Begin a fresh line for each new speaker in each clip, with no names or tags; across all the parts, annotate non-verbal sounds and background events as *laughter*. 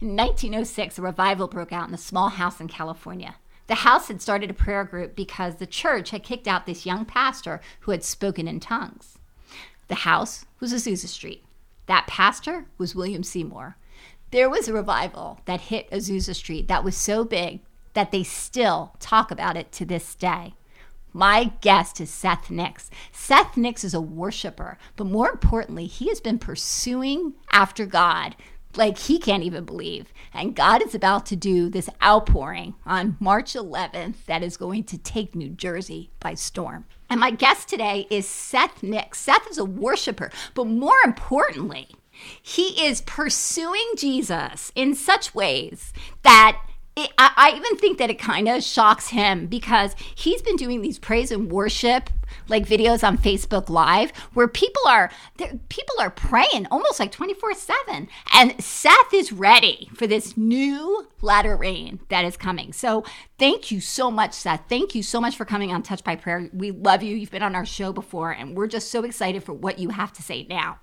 In 1906, a revival broke out in a small house in California. The house had started a prayer group because the church had kicked out this young pastor who had spoken in tongues. The house was Azusa Street. That pastor was William Seymour. There was a revival that hit Azusa Street that was so big that they still talk about it to this day. My guest is Seth Nix. Seth Nix is a worshiper, but more importantly, he has been pursuing after God like he can't even believe. And God is about to do this outpouring on March 11th that is going to take New Jersey by storm. And my guest today is Seth Nix. Seth is a worshiper, but more importantly, he is pursuing Jesus in such ways that it, I, I even think that it kind of shocks him because he's been doing these praise and worship like videos on Facebook Live where people are people are praying almost like 24/7 and Seth is ready for this new latter rain that is coming. So, thank you so much Seth. Thank you so much for coming on Touch by Prayer. We love you. You've been on our show before and we're just so excited for what you have to say now.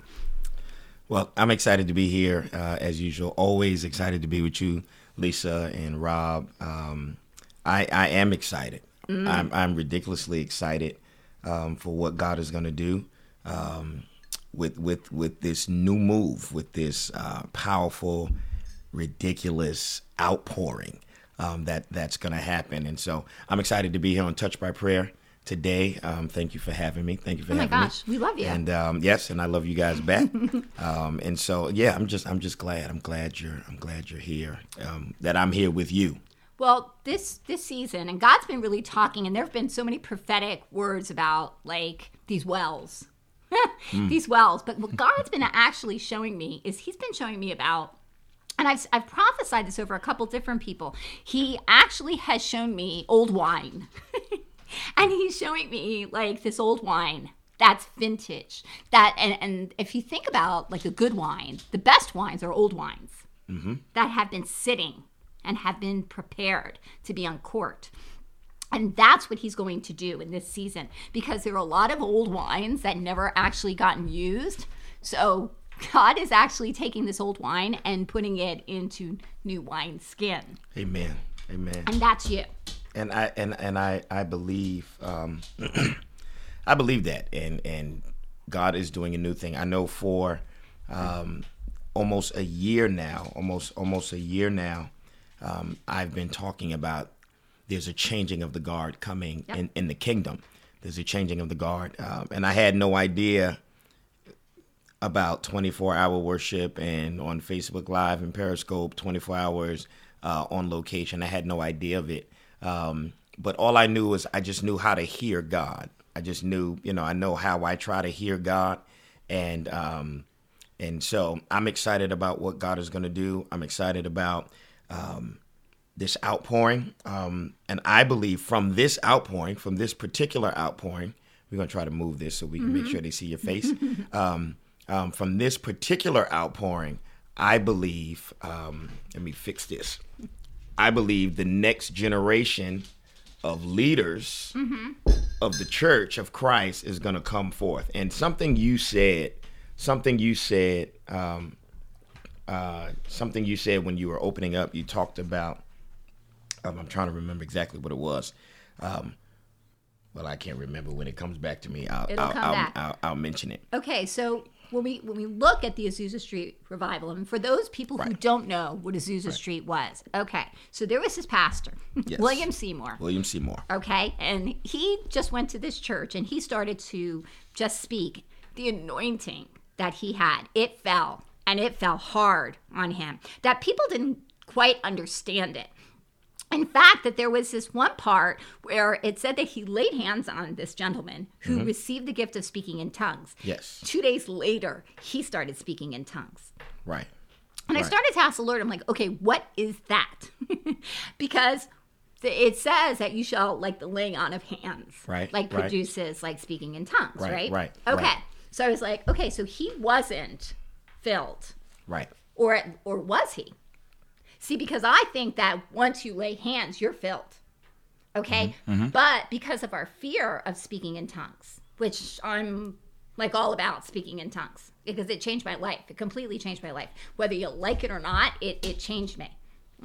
Well, I'm excited to be here uh, as usual. Always excited to be with you Lisa and Rob. Um, I, I am excited. Mm. I'm, I'm ridiculously excited um, for what God is going to do um, with with with this new move, with this uh, powerful, ridiculous outpouring um, that that's going to happen. And so I'm excited to be here on Touch by Prayer today. Um, thank you for having me. Thank you for
oh
having
gosh,
me.
we love you.
And um, yes, and I love you guys back. *laughs* um, and so yeah, I'm just I'm just glad. I'm glad you're I'm glad you're here. Um, that I'm here with you.
Well, this this season, and God's been really talking, and there have been so many prophetic words about like these wells, *laughs* mm. these wells. But what God's been actually showing me is He's been showing me about and I've, I've prophesied this over a couple different people. He actually has shown me old wine. *laughs* and he's showing me like this old wine that's vintage that and, and if you think about like a good wine the best wines are old wines mm-hmm. that have been sitting and have been prepared to be uncorked and that's what he's going to do in this season because there are a lot of old wines that never actually gotten used. So god is actually taking this old wine and putting it into new wine skin.
Amen. Amen.
And that's you.
And I and and I I believe um, *clears throat* I believe that. And and God is doing a new thing. I know for um, almost a year now, almost almost a year now, um, I've been talking about there's a changing of the guard coming yep. in in the kingdom. There's a changing of the guard, um, and I had no idea about 24 hour worship and on Facebook Live and Periscope 24 hours uh, on location. I had no idea of it. Um, but all I knew was I just knew how to hear God. I just knew, you know, I know how I try to hear God, and um, and so I'm excited about what God is going to do. I'm excited about um, this outpouring, um, and I believe from this outpouring, from this particular outpouring, we're going to try to move this so we can mm-hmm. make sure they see your face. *laughs* um, um, from this particular outpouring, I believe. Um, let me fix this. I believe the next generation of leaders mm-hmm. of the church of Christ is going to come forth. And something you said, something you said, um, uh, something you said when you were opening up, you talked about. Um, I'm trying to remember exactly what it was. Um, well, I can't remember when it comes back to me. I'll,
It'll
I'll,
come
I'll,
back.
I'll, I'll mention it.
Okay, so when we when we look at the Azusa Street revival, and for those people right. who don't know what Azusa right. Street was, okay, so there was this pastor, *laughs* yes. William Seymour.
William Seymour.
Okay, and he just went to this church and he started to just speak the anointing that he had. It fell and it fell hard on him. That people didn't quite understand it in fact that there was this one part where it said that he laid hands on this gentleman who mm-hmm. received the gift of speaking in tongues
yes
two days later he started speaking in tongues
right
and
right.
i started to ask the lord i'm like okay what is that *laughs* because it says that you shall like the laying on of hands
right
like
right.
produces like speaking in tongues
right
right
right
okay so i was like okay so he wasn't filled
right
or or was he See, because I think that once you lay hands, you're filled. Okay? Mm-hmm. Mm-hmm. But because of our fear of speaking in tongues, which I'm like all about speaking in tongues because it changed my life. It completely changed my life. Whether you like it or not, it, it changed me.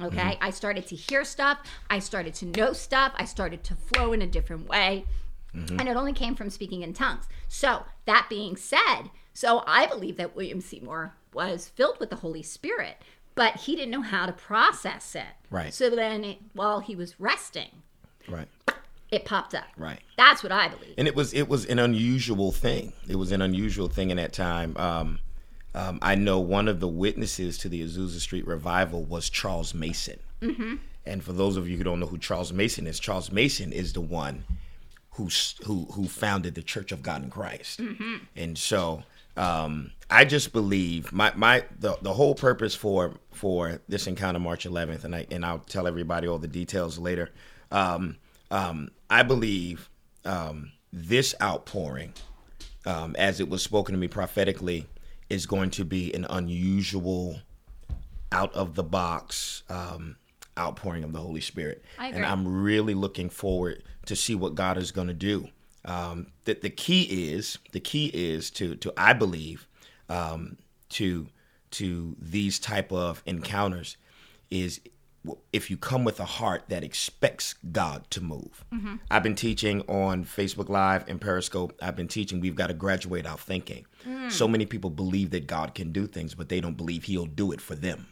Okay. Mm-hmm. I started to hear stuff. I started to know stuff. I started to flow in a different way. Mm-hmm. And it only came from speaking in tongues. So, that being said, so I believe that William Seymour was filled with the Holy Spirit, but he didn't know how to process it.
Right.
So then, it, while he was resting,
right,
it popped up.
Right.
That's what I believe.
And it was it was an unusual thing. It was an unusual thing in that time. Um, um, I know one of the witnesses to the Azusa Street revival was Charles Mason. Mm-hmm. And for those of you who don't know who Charles Mason is, Charles Mason is the one who who who founded the Church of God in Christ. Mm-hmm. And so um, I just believe my my the, the whole purpose for for this encounter March 11th, and I and I'll tell everybody all the details later. Um, um, I believe um, this outpouring, um, as it was spoken to me prophetically, is going to be an unusual, out of the box um, outpouring of the Holy Spirit, and I'm really looking forward to see what God is going to do. Um, that the key is the key is to to I believe um, to to these type of encounters is if you come with a heart that expects God to move. Mm-hmm. I've been teaching on Facebook Live and Periscope. I've been teaching we've got to graduate our thinking. Mm. So many people believe that God can do things, but they don't believe He'll do it for them.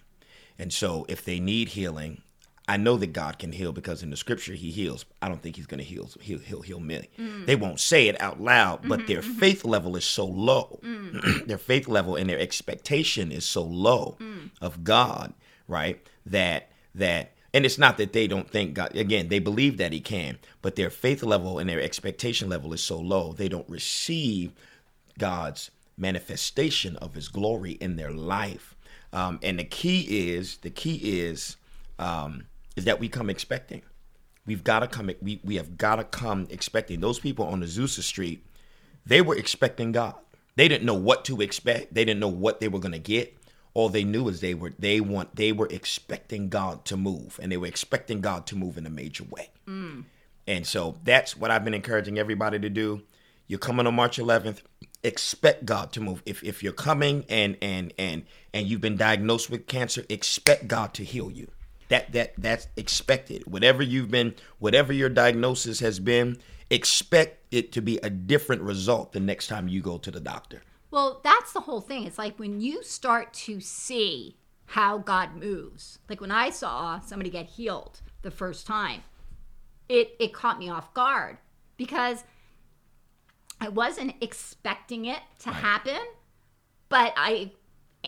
And so if they need healing, I know that God can heal because in the scripture he heals. I don't think he's going to heal he'll heal heal many. Mm. They won't say it out loud, but mm-hmm, their mm-hmm. faith level is so low. Mm. *clears throat* their faith level and their expectation is so low mm. of God, right? That that and it's not that they don't think God again, they believe that he can, but their faith level and their expectation level is so low, they don't receive God's manifestation of his glory in their life. Um, and the key is the key is um, is that we come expecting. We've got to come. We we have got to come expecting. Those people on Azusa Street, they were expecting God. They didn't know what to expect. They didn't know what they were going to get. All they knew is they were they want they were expecting God to move, and they were expecting God to move in a major way. Mm. And so that's what I've been encouraging everybody to do. You're coming on March 11th. Expect God to move. If if you're coming and and and and you've been diagnosed with cancer, expect God to heal you that that that's expected. Whatever you've been whatever your diagnosis has been expect it to be a different result the next time you go to the doctor.
Well that's the whole thing. It's like when you start to see how god moves. Like when i saw somebody get healed the first time it it caught me off guard because i wasn't expecting it to right. happen but i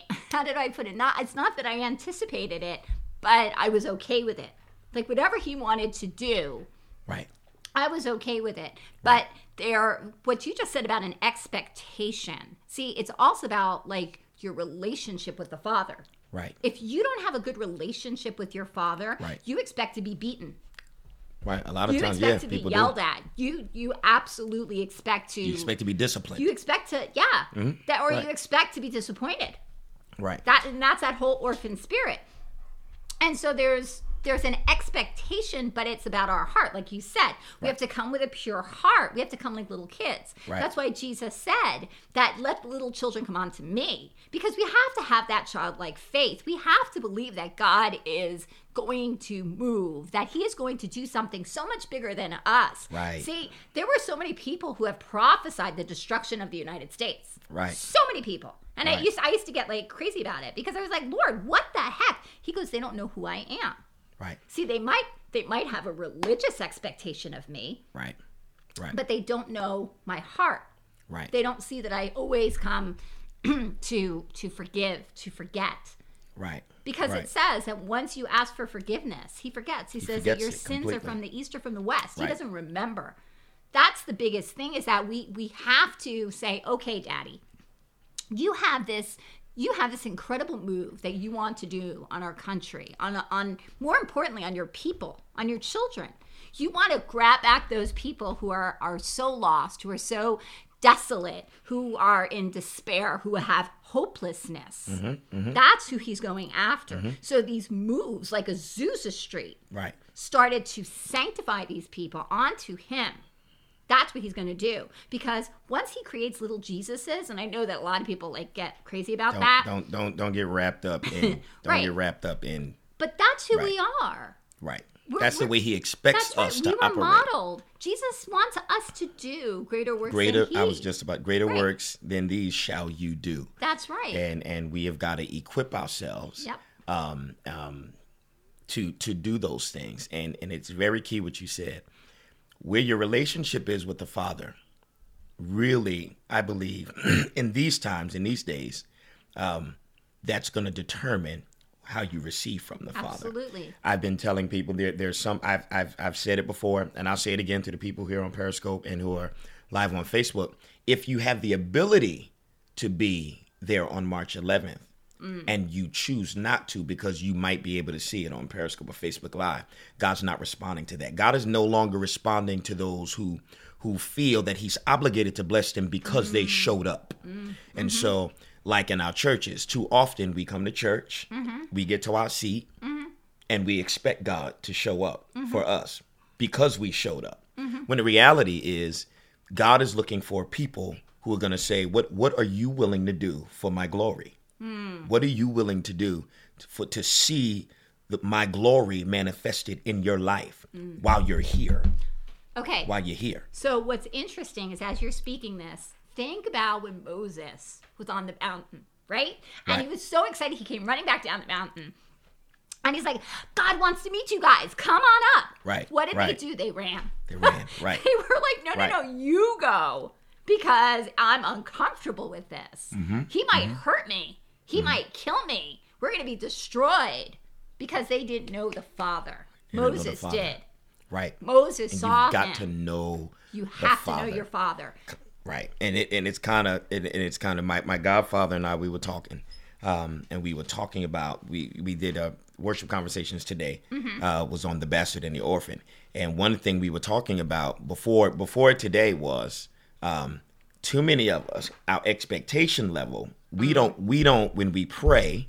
*laughs* how did i put it? Not it's not that i anticipated it but I was okay with it. Like whatever he wanted to do,
right?
I was okay with it. But there, what you just said about an expectation. See, it's also about like your relationship with the Father.
Right.
If you don't have a good relationship with your Father,
right.
you expect to be beaten.
Right. A lot of
you
times,
expect
yeah,
to be
people
yelled
do.
at. You you absolutely expect to.
You expect to be disciplined.
You expect to, yeah, mm-hmm. that, or right. you expect to be disappointed.
Right.
That and that's that whole orphan spirit. And so there's there's an expectation, but it's about our heart. Like you said, we right. have to come with a pure heart. We have to come like little kids.
Right.
That's why Jesus said that let little children come on to me because we have to have that childlike faith. We have to believe that God is going to move, that he is going to do something so much bigger than us.
Right.
See, there were so many people who have prophesied the destruction of the United States.
Right.
So many people. And right. I used I used to get like crazy about it because I was like, Lord, what the heck? He goes, they don't know who I am.
Right.
See, they might they might have a religious expectation of me.
Right. Right.
But they don't know my heart.
Right.
They don't see that I always come *clears throat* to to forgive, to forget.
Right.
Because
right.
it says that once you ask for forgiveness, he forgets. He, he says that your sins completely. are from the east or from the west. Right. He doesn't remember. That's the biggest thing is that we we have to say, "Okay, daddy, you have this you have this incredible move that you want to do on our country, on on more importantly on your people, on your children. You want to grab back those people who are are so lost, who are so desolate, who are in despair, who have hopelessness. Mm-hmm, mm-hmm. That's who he's going after. Mm-hmm. So these moves, like Azusa Street,
right,
started to sanctify these people onto him. That's what he's going to do because once he creates little Jesuses, and I know that a lot of people like get crazy about
Don't
that,
don't don't don't get wrapped up in *laughs* don't
Right.
get wrapped up in
but that's who
Right.
we are.
right.
We're-
That's the
we're-
way he expects
right.
us
We
to
were
operate.
modeled. Jesus wants us to do greater works
Greater
than he.
I was just about greater
Right.
works than these shall you do.
That's right.
And and we have got to equip ourselves
Yep.
um um to to do those things. And and it's very key what you said. Where your relationship is with the Father, really, I believe, *clears throat* in these times, in these days, um, that's going to determine how you receive from the Father.
Absolutely.
I've been telling people there, there's some I've, I've I've said it before, and I'll say it again to the people here on Periscope and who are live on Facebook. If you have the ability to be there on March 11th, mm. and you choose not to because you might be able to see it on Periscope or Facebook Live, God's not responding to that. God is no longer responding to those who who feel that He's obligated to bless them because they mm. showed up, mm. and so. Mm-hmm. Like in our churches, too often we come to church, mm-hmm. we get to our seat, mm-hmm. and we expect God to show up mm-hmm. for us because we showed up. When the reality is, God is looking for people who are going to say, "What What are you willing to do for my glory? Mm. What are you willing to do for to see the, my glory manifested in your life mm. while you're here?
Okay.
While you're here,
So what's interesting is as you're speaking this, think about when Moses was on the mountain, right? And he was so excited he came running back down the mountain. And he's like, God wants to meet you guys. Come on up.
Right,
What did
right.
they do? They ran.
They ran, *laughs* right.
they were like, no,
Right.
no, no, you go because I'm uncomfortable with this.
Mm-hmm.
He might hurt me. He might kill me. We're going to be destroyed because they didn't know the Father.
know the
Moses
Father.
did.
right?
Moses
And
saw
you've got
him.
to know.
You have to know your father.
Right, and it and it's kind of and it's kind of my my godfather and I we were talking, um, and we were talking about we we did a worship conversations today uh, was on the bastard and the orphan, and one thing we were talking about before before today was um, too many of us our expectation level we don't we don't when we pray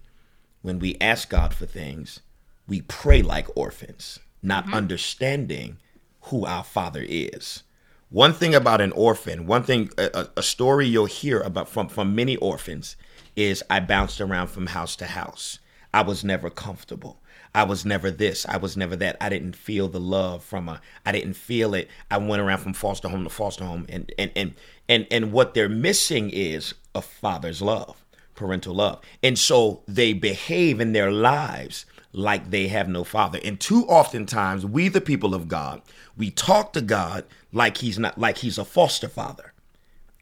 when we ask God for things we pray like orphans not understanding who our father is one thing about an orphan, one thing, a, a- story you'll hear about from, from many orphans is I bounced around from house to house. I was never comfortable. I was never this. I was never that. I didn't feel the love from a, I didn't feel it. I went around from foster home to foster home. And, and, and, and, and what they're missing is a father's love, parental love. And so they behave in their lives like they have no father. And too oftentimes, we, the people of God, we talk to God like he's not like he's a foster father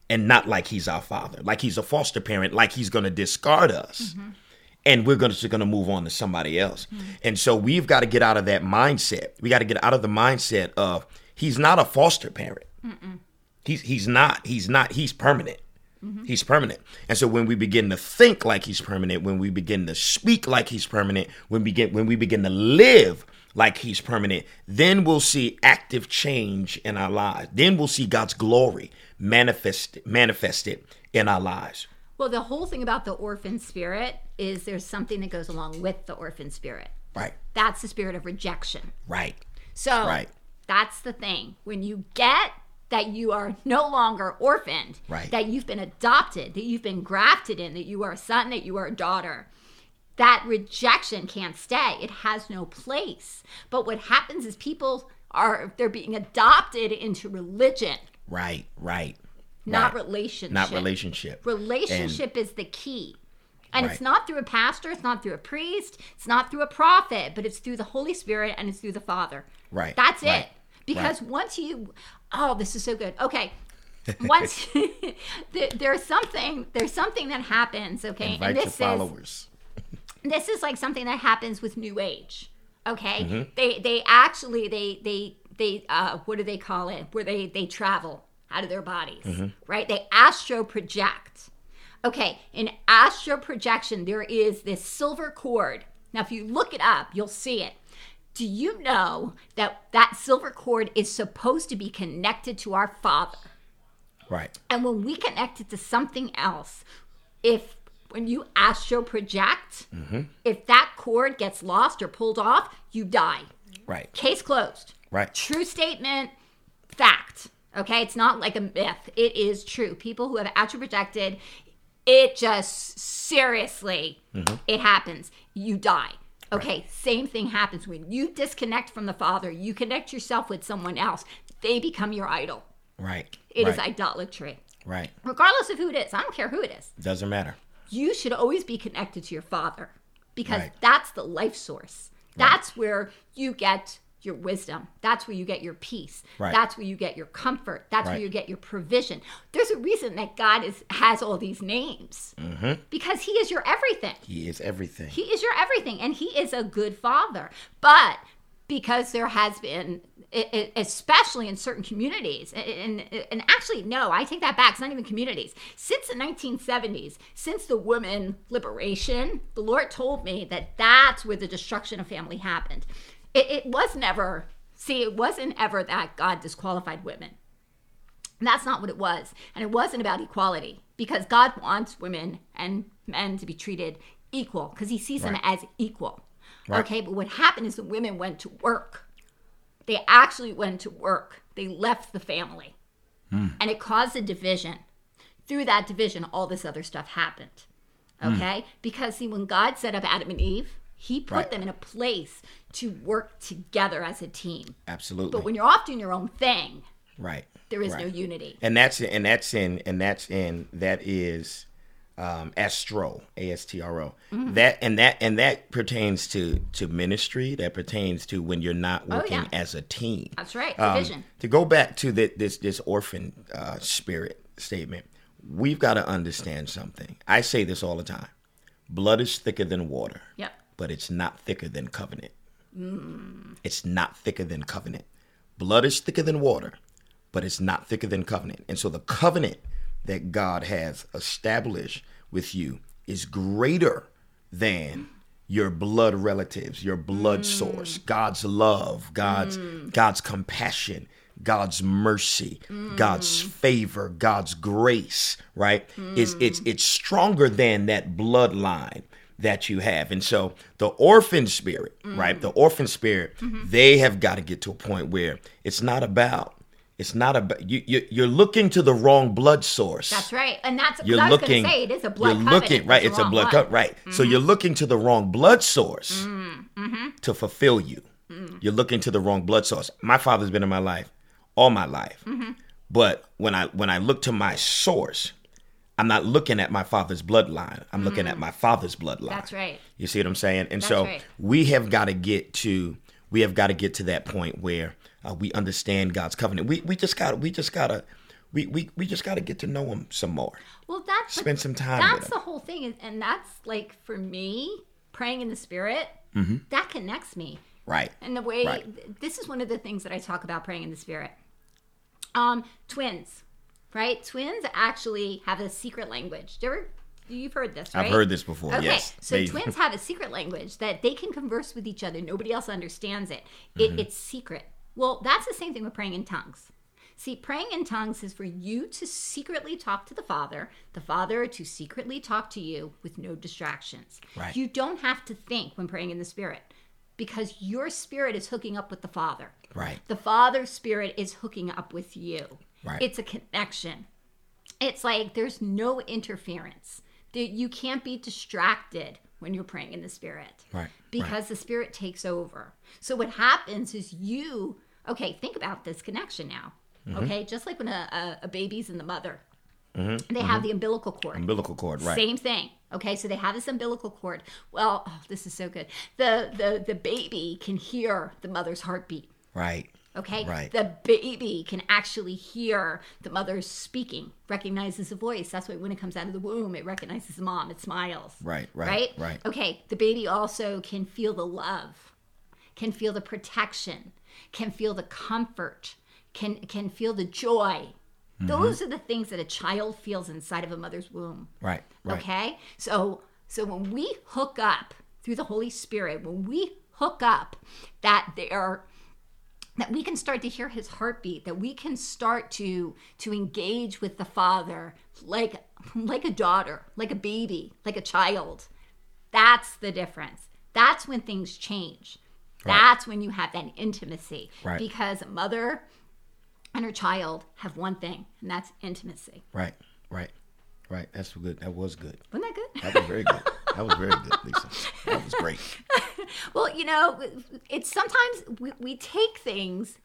and not like he's our father, like he's a foster parent, like he's going to discard us. Mm-hmm. And we're going to, going to move on to somebody else. Mm-hmm. And so we've got to get out of that mindset. We got to get out of the mindset of he's not a foster parent. He's he's not. He's not. He's permanent. Mm-hmm. He's permanent. And so when we begin to think like he's permanent, when we begin to speak like he's permanent, when we begin when we begin to live like he's permanent, then we'll see active change in our lives. Then we'll see God's glory manifest manifested in our lives.
Well, the whole thing about the orphan spirit is there's something that goes along with the orphan spirit.
Right.
That's the spirit of rejection.
Right.
So
Right.
that's the thing. When you get that you are no longer orphaned,
Right.
that you've been adopted, that you've been grafted in, that you are a son, that you are a daughter, that rejection can't stay. It has no place. But what happens is people are they're being adopted into religion,
Right. Right.
not
Right.
relationship.
Not relationship.
Relationship is the key. And it's not through a pastor, it's not through a priest, it's not through a prophet, but it's through the Holy Spirit and it's through the Father.
Right.
That's
Right.
it. Because once you, oh, this is so good. Okay. Once *laughs* *laughs* there's something, there's something that happens. Okay,
Invite
and
your
this is
followers. *laughs*
this is like something that happens with new age okay
Mm-hmm.
they they actually they they they uh what do they call it where they they travel out of their bodies
Mm-hmm.
right they astro project okay in astro projection there is this silver cord now if you look it up you'll see it do you know that that silver cord is supposed to be connected to our father
Right.
and when we connect it to something else, if when you astro project, mm-hmm. if that cord gets lost or pulled off, you die.
Right.
Case closed.
Right.
True statement, fact. Okay, it's not like a myth. It is true. People who have astral projected, it just seriously, mm-hmm. it happens. You die. Okay, same thing happens when you disconnect from the Father. You connect yourself with someone else. They become your idol.
Right.
It is
right.
idolatry,
right.
regardless of who it is. I don't care who it is.
Doesn't matter.
You should always be connected to your Father because
Right.
that's the life source. That's where you get your wisdom. That's where you get your peace.
Right.
That's where you get your comfort. That's where you get your provision. There's a reason that God is has all these names mm-hmm. because He is your everything.
He is everything.
He is your everything, and He is a good Father. But because there has been, especially in certain communities, and, and actually, no, I take that back. It's not even communities. Since the 1970s, since the women liberation, the Lord told me that that's where the destruction of family happened. It, it was never, see, it wasn't ever that God disqualified women. That's not what it was. And it wasn't about equality because God wants women and men to be treated equal because he sees them as equal.
Right.
Okay, but what happened is the women went to work. They actually went to work. They left the family. Hmm. And it caused a division. Through that division, all this other stuff happened. Hmm. Okay? Because see, when God set up Adam and Eve, he put
Right.
them in a place to work together as a team.
Absolutely.
But when you're off doing your own thing,
right.
there is
right.
no unity.
and that's and that's in and that's in that is um astro a-s-t-r-o
Mm-hmm.
that and that and that pertains to to ministry that pertains to when you're not working
Oh, yeah.
as a team
That's right.
Um,
Division.
to go back to the, this this orphan uh, spirit statement we've got to understand something i say this all the time blood is thicker than water
Yep.
But it's not thicker than covenant. It's not thicker than covenant. Blood is thicker than water, but it's not thicker than covenant. And so the covenant that God has established with you is greater than your blood relatives, your blood mm. source, God's love, God's mm. God's compassion, God's mercy, mm. God's favor, God's grace, right? Is it's it's stronger than that bloodline that you have. And so the orphan spirit, right? The orphan spirit, they have got to get to a point where it's not about it's not about you, you you're looking to the wrong blood source.
That's right. And that's
You're
I
looking.
say it is a blood
You're
covenant.
looking right.
the
It's a blood covenant, right? So you're looking to the wrong blood source
Mm-hmm.
to fulfill you. You're looking to the wrong blood source. My father's been in my life all my life,
Mm-hmm.
but when I when I look to my source, I'm not looking at my father's bloodline. I'm looking at my father's bloodline.
Mm. That's right.
You see what I'm saying? And so
right.
we have got to get to we have got to get to that point where uh, we understand God's covenant. We we just got we just gotta we we, we just got to get to know Him some more.
Well, that's
Spend some time
That's the whole thing, and- that's like for me, praying in the spirit. That connects me.
Right.
And the way
Right.
this is one of the things that I talk about praying in the spirit. Um, twins, right? Twins actually have a secret language. Do you ever, you've heard this, right?
I've heard this before.
Okay,
Yes.
so
They-
twins *laughs* have a secret language that they can converse with each other. Nobody else understands it.
Mm-hmm.
it's secret. Well, that's the same thing with praying in tongues. See, praying in tongues is for you to secretly talk to the Father, the Father to secretly talk to you with no distractions.
Right.
You don't have to think when praying in the Spirit because your spirit is hooking up with the Father.
Right.
The Father's spirit is hooking up with you.
Right.
It's a connection. It's like there's no interference. You can't be distracted when you're praying in the Spirit.
Right,
Because the Spirit takes over. So what happens is you, okay, think about this connection now.
Mm-hmm.
Okay, just like when a, a, baby's in the mother, they have the umbilical cord.
Umbilical cord. Right.
Same thing. Okay, so they have this umbilical cord. Well, oh, this is so good. The the the baby can hear the mother's heartbeat.
Right.
Okay,
Right.
the baby can actually hear the mother speaking, recognizes the voice. That's why when it comes out of the womb, it recognizes the mom. It smiles.
Right, right,
right,
right.
Okay, the baby also can feel the love, can feel the protection, can feel the comfort, can can feel the joy.
Mm-hmm.
Those are the things that a child feels inside of a mother's womb.
Right. Right.
Okay? So so when we hook up through the Holy Spirit, when we hook up that there that we can start to hear his heartbeat, that we can start to to engage with the Father like like a daughter, like a baby, like a child. That's the difference. That's when things change.
Right.
That's when you have that intimacy.
Right.
Because a mother and her child have one thing, and that's intimacy.
Right, right, right. That's good. That was good.
Wasn't that good?
That was very good. That was very good, Lisa. That was great. *laughs*
Well, you know, it's sometimes we, we take things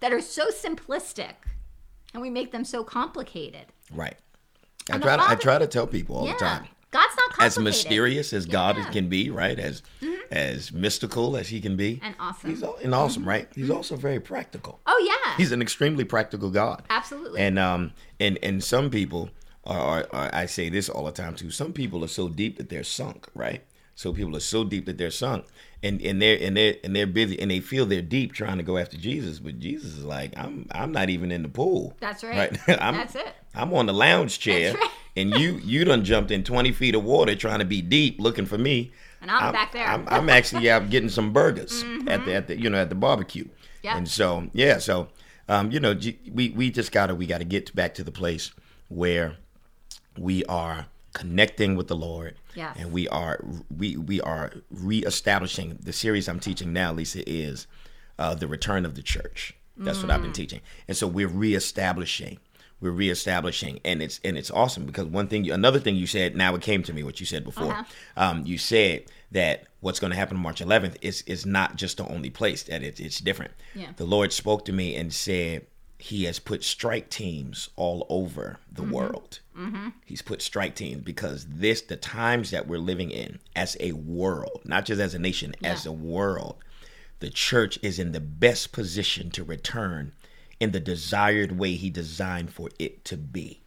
that are so simplistic and we make them so complicated.
Right. I
And
try. To, I try to tell people all
yeah.
the time.
God's not complicated.
As mysterious as God
Yeah. Mm-hmm.
can be, right? As as mystical as He can be,
And awesome.
He's and awesome, right? He's also very practical.
Oh, yeah.
He's an extremely practical God.
Absolutely.
And um and and some people are, are, are I say this all the time too. Some people are so deep that they're sunk, right? So people are so deep that they're sunk, and and they're and they're and they're busy, and they feel they're deep trying to go after Jesus, but Jesus is like, I'm I'm not even in the pool.
That's right. *laughs*
I'm,
That's it.
I'm on the lounge chair,
right. *laughs*
and you you done jumped in 20 feet of water trying to be deep, looking for me.
And I'm back there. Mm-hmm.
I'm, I'm actually out getting some burgers at the at the you know at the barbecue.
Yeah.
And so yeah, so um, you know we we just gotta we gotta get back to the place where we are connecting with the Lord.
Yes.
And we are we we are reestablishing the series I'm teaching now, Lisa, is uh, the return of the church. That's what
Mm.
I've been teaching. And so we're reestablishing. We're reestablishing, and it's and it's awesome because one thing, you, another thing you said. Now it came to me what you said before.
Uh-huh.
Um, you said that what's going to happen on March 11th is is not just the only place that it's it's different.
Yeah.
The Lord spoke to me and said He has put strike teams all over the
Mm-hmm.
world. He's put strike teams because this the times that we're living in as a world, not just as a nation, as a world, the church is in the best position to return in the desired way he designed for it to be.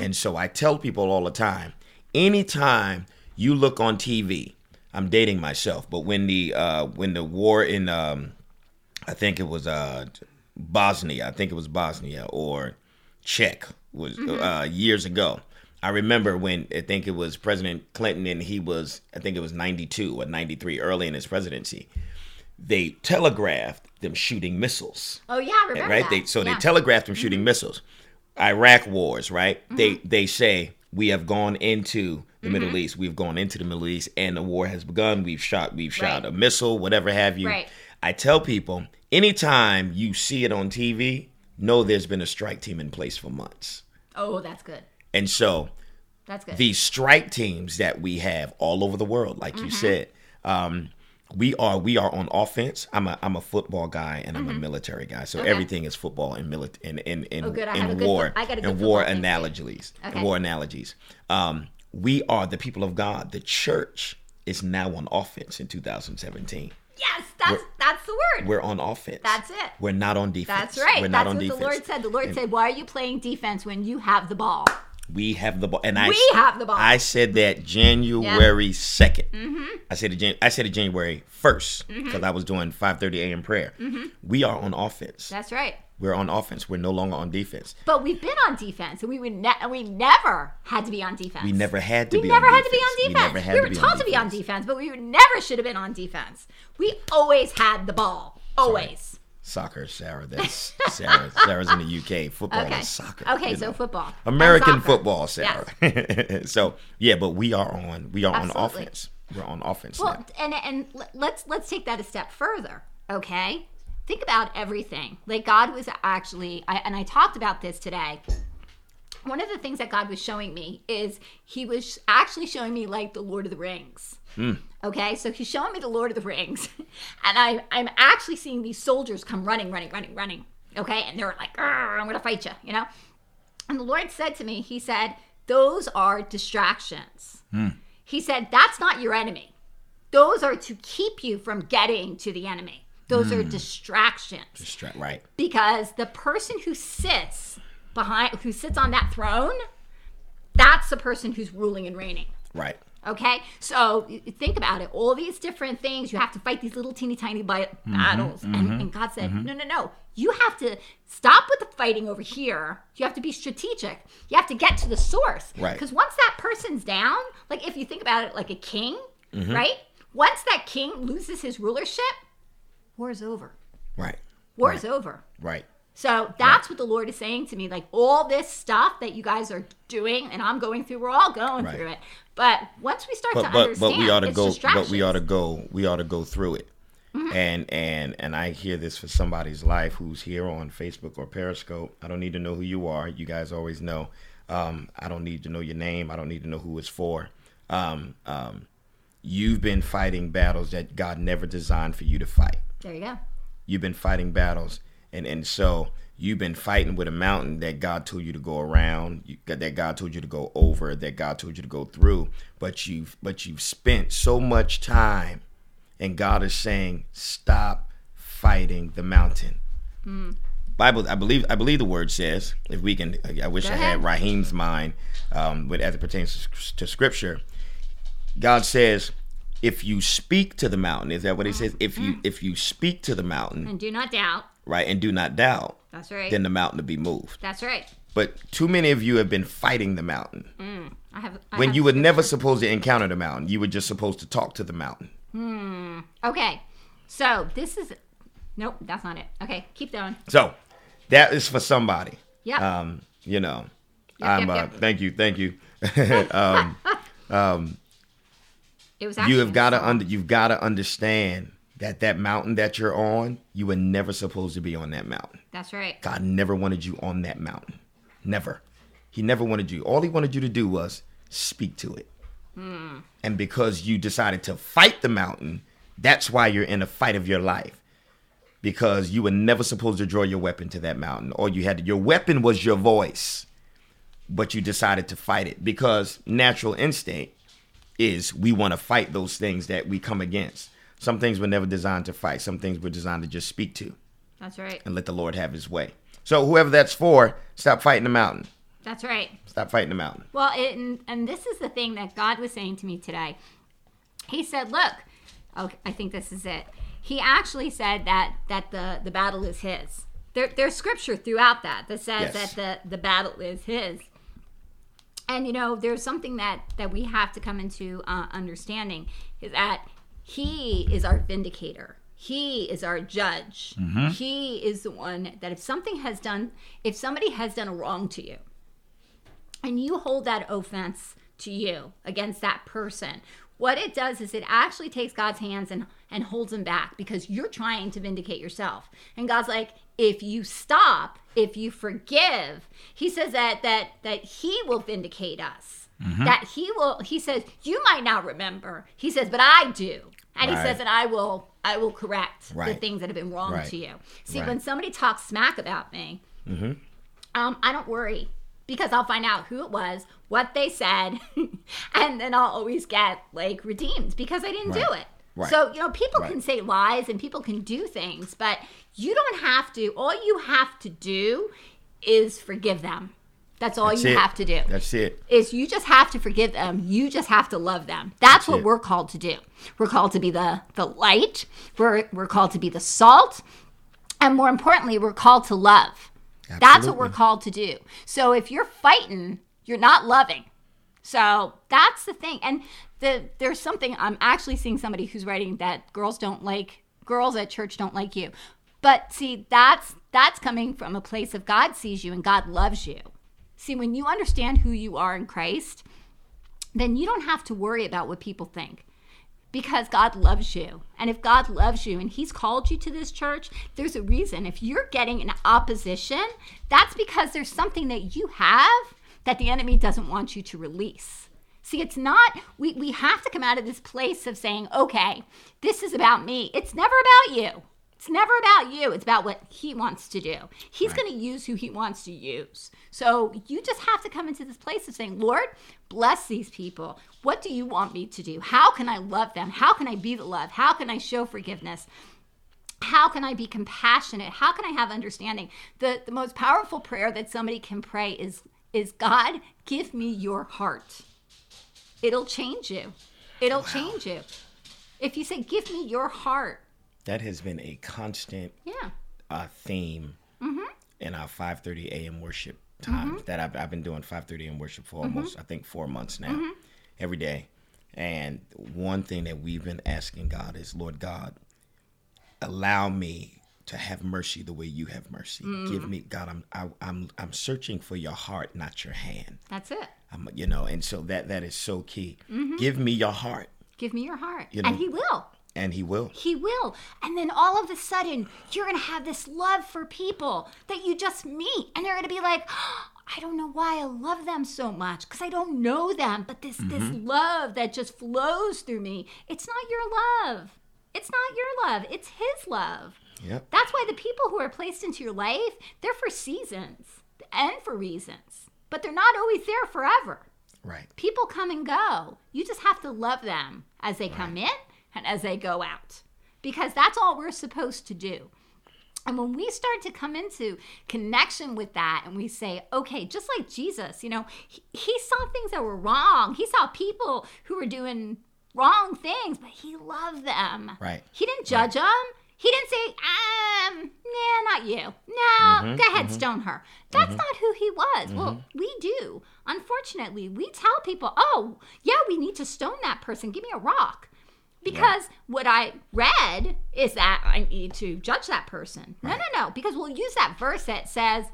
And so I tell people all the time, anytime you look on TV, I'm dating myself, but when the uh when the war in um I think it was uh Bosnia, I think it was Bosnia or Czech was uh years ago. I remember when I think it was President Clinton and he was I think it was 92 or 93 early in his presidency. They telegraphed them shooting missiles
oh, yeah, I remember
right?
that.
They so they telegraphed them shooting missiles. Iraq wars, right?
Mm-hmm.
They they say we have gone into the
Mm-hmm.
Middle East. We've gone into the Middle East, and the war has begun. We've shot we've shot
Right.
a missile, whatever have you.
Right.
I tell people anytime you see it on TV, know there's been a strike team in place for months,
Oh, that's good.
and so
That's good.
these strike teams that we have all over the world, like
Mm-hmm.
you said, um, we are we are on offense. I'm a I'm a football guy and I'm a military guy, so
Mm-hmm. Okay.
everything is football and military in in in,
Oh, good. I have a
in
good
war
fo- I got a good
and war
football thing, too.
analogies.
Okay.
War analogies. Um, we are the people of God. The church is now on offense in 2017.
Yes, that's that's the word.
We're on offense.
That's it.
We're not on defense.
That's right.
We're
That's
on
what
defense.
the Lord said. The Lord said, "Why are you playing defense when you have the ball?"
We have the ball, and I
We have the ball.
I said that January 2nd mm-hmm. I said it. Jan- I said it January first mm-hmm. because I was doing five thirty a.m. prayer. Mm-hmm. We are on offense.
That's right.
We're on offense. We're no longer on defense.
But we've been on defense, and we would ne- and we never had to be on defense.
We never had to
We
be.
never
on
had to be
defense.
on
We
defense. We
to
were taught
on
to be on
defense.
defense, but we never should have been on defense. We always had the ball. Always.
Soccer, Sarah. That's Sarah. *laughs* Sarah's in the UK. Football
Okay.
is soccer.
Okay, so
know.
football.
American football, Sarah. *laughs* so yeah, but we are on. We are on offense. We're on offense
Well,
now.
and and let's let's take that a step further. Okay, think about everything. Like God was actually, I, and I talked about this today. One of the things that God was showing me is He was actually showing me like the Lord of the Rings. Hmm. Okay, so He's showing me the Lord of the Rings, *laughs* and I I'm actually seeing these soldiers come running, running, running, running. Okay, and they're like, I'm gonna fight you, you know. And the Lord said to me, He said, Those are distractions. Hmm. He said, That's not your enemy. Those are to keep you from getting to the enemy. Those are hmm. distractions.
Distra- right.
Because the person who sits behind, who sits on that throne, that's the person who's ruling and reigning.
Right.
Okay, so think about it. All these different things, you have to fight these little teeny tiny bi-
Mm-hmm,
battles. And, and God said, no, no, no. You have to stop with the fighting over here. You have to be strategic. You have to get to the source.
Right.
Because once that person's down, like if you think about it like a king,
Mm-hmm.
right? Once that king loses his rulership, war's over.
Right.
War's over.
Right.
So that's what the Lord is saying to me. Like all this stuff that you guys are doing and I'm going through, we're all going
Right.
through it. But once we start
But
to
but
understand,
but we ought to go. But we ought to go. We ought to go through it. And and and I hear this for somebody's life who's here on Facebook or Periscope. I don't need to know who you are. You guys always know. Um, I don't need to know your name. I don't need to know who it's for. Um, um, you've been fighting battles that God never designed for you to fight.
There you go.
You've been fighting battles, and and so you've been fighting with a mountain that God told you to go around, you, that God told you to go over, that God told you to go through. But you've but you've spent so much time, and God is saying, stop fighting the mountain. Mm. Bible, I believe, I believe the word says, if we can, I wish I had. Raheem's mind, um, but as it pertains to, to Scripture, God says, if you speak to the mountain, is that what He uh-huh. says? If you mm. if you speak to the mountain,
And do not doubt.
Right, and do not doubt,
That's right.
then the mountain will be moved.
That's right.
But too many of you have been fighting the mountain
I have. I
when
have
you were never supposed to encounter the mountain. You were just supposed to talk to the mountain. Hmm.
Okay. So this is. Nope, that's not it. Okay, keep going.
So that is for somebody.
Yeah.
Um, you know,
Yep,
I'm.
yep,
uh,
yep.
Thank you, thank you. *laughs* *laughs* um,
It was.
You have got to under. You've got to understand that that mountain that you're on, you were never supposed to be on that mountain.
That's right.
God never wanted you on that mountain. Never. He never wanted you. All he wanted you to do was speak to it. Hmm. And because you decided to fight the mountain, that's why you're in a fight of your life. Because you were never supposed to draw your weapon to that mountain. All you had to, your weapon was your voice. But you decided to fight it because natural instinct is we want to fight those things that we come against. Some things were never designed to fight. Some things were designed to just speak to
That's right.
and let the Lord have his way. So whoever that's for, stop fighting the mountain.
That's right.
Stop fighting the mountain.
Well, it, and, and this is the thing that God was saying to me today. He said, "Look, okay, I think this is it." He actually said that that the the battle is His. There, there's scripture throughout that that says
Yes.
that the the battle is His. And you know, there's something that that we have to come into uh, understanding is that He is our vindicator. He is our judge. Mm-hmm. He is the one that if something has done, if somebody has done a wrong to you, and you hold that offense to you against that person what it does is it actually takes god's hands and and holds him back because you're trying to vindicate yourself and god's like if you stop if you forgive he says that that that he will vindicate us that he will he says you might not remember he says but i do and he says that i will i will correct the things that have been wrong
Right.
to you see
Right.
when somebody talks smack about me um, I don't worry because I'll find out who it was, what they said, *laughs* and then I'll always get like redeemed because I didn't do it.
Right.
So, you know, people
Right.
can say lies and people can do things, but you don't have to. All you have to do is forgive them. That's all
That's
you
it.
have to do
That's it.
is you just have to forgive them. You just have to love them. That's, what
it.
we're called to do. We're called to be the the light. We're we're called to be the salt, and more importantly, we're called to love. That's what we're called to do. So if you're fighting, you're not loving. So that's the thing. And the there's something I'm actually seeing somebody who's writing that girls don't like girls at church don't like you. But see, that's that's coming from a place of God sees you and God loves you. See, when you understand who you are in Christ, then you don't have to worry about what people think because God loves you. And if God loves you and He's called you to this church, there's a reason. If you're getting an opposition, that's because there's something that you have that the enemy doesn't want you to release. See, it's not, we, we have to come out of this place of saying, okay, this is about me. It's never about you. It's never about you. It's about what he wants to do. He's going to use who he wants to use. So you just have to come into this place of saying, Lord, bless these people. What do you want me to do? How can I love them? How can I be the love? How can I show forgiveness? How can I be compassionate? How can I have understanding? The the most powerful prayer that somebody can pray is is God, give me your heart. It'll change you. It'll change you. If you say, give me your heart.
That has been a constant
Yeah.
uh, theme mm-hmm. in our 5:30 a.m. worship time mm-hmm. that I've, I've been doing 5:30 a.m. worship for mm-hmm. almost I think four months now, every day. And one thing that we've been asking God is, Lord God, allow me to have mercy the way you have mercy. Give mm. me, God, I'm I, I'm I'm searching for your heart, not your hand.
That's it.
I'm, you know, and so that that is so key. Give me your heart.
Give me your heart.
You know,
and he will.
And he will.
He will. And then all of a sudden, you're going to have this love for people that you just meet. And they're going to be like, oh, *gasps* I don't know why I love them so much because I don't know them, but this mm-hmm. this love that just flows through me. It's not your love. It's not your love. It's his love.
Yep.
That's why the people who are placed into your life, they're for seasons and for reasons. But they're not always there forever.
Right.
People come and go. You just have to love them as they right. come in and as they go out. Because that's all we're supposed to do. And when we start to come into connection with that and we say, okay, just like Jesus, you know, he, he, saw things that were wrong. He saw people who were doing wrong things, but he loved them.
Right.
He didn't judge right. them. He didn't say, um, nah, not you. No, mm-hmm, go ahead, mm-hmm. stone her. That's mm-hmm. not who he was. Well, mm-hmm. we do. Unfortunately, we tell people, oh, yeah, we need to stone that person. Give me a rock. Because yeah. what I read is that I need to judge that person. Right. No, no, no. Because we'll use that verse that says,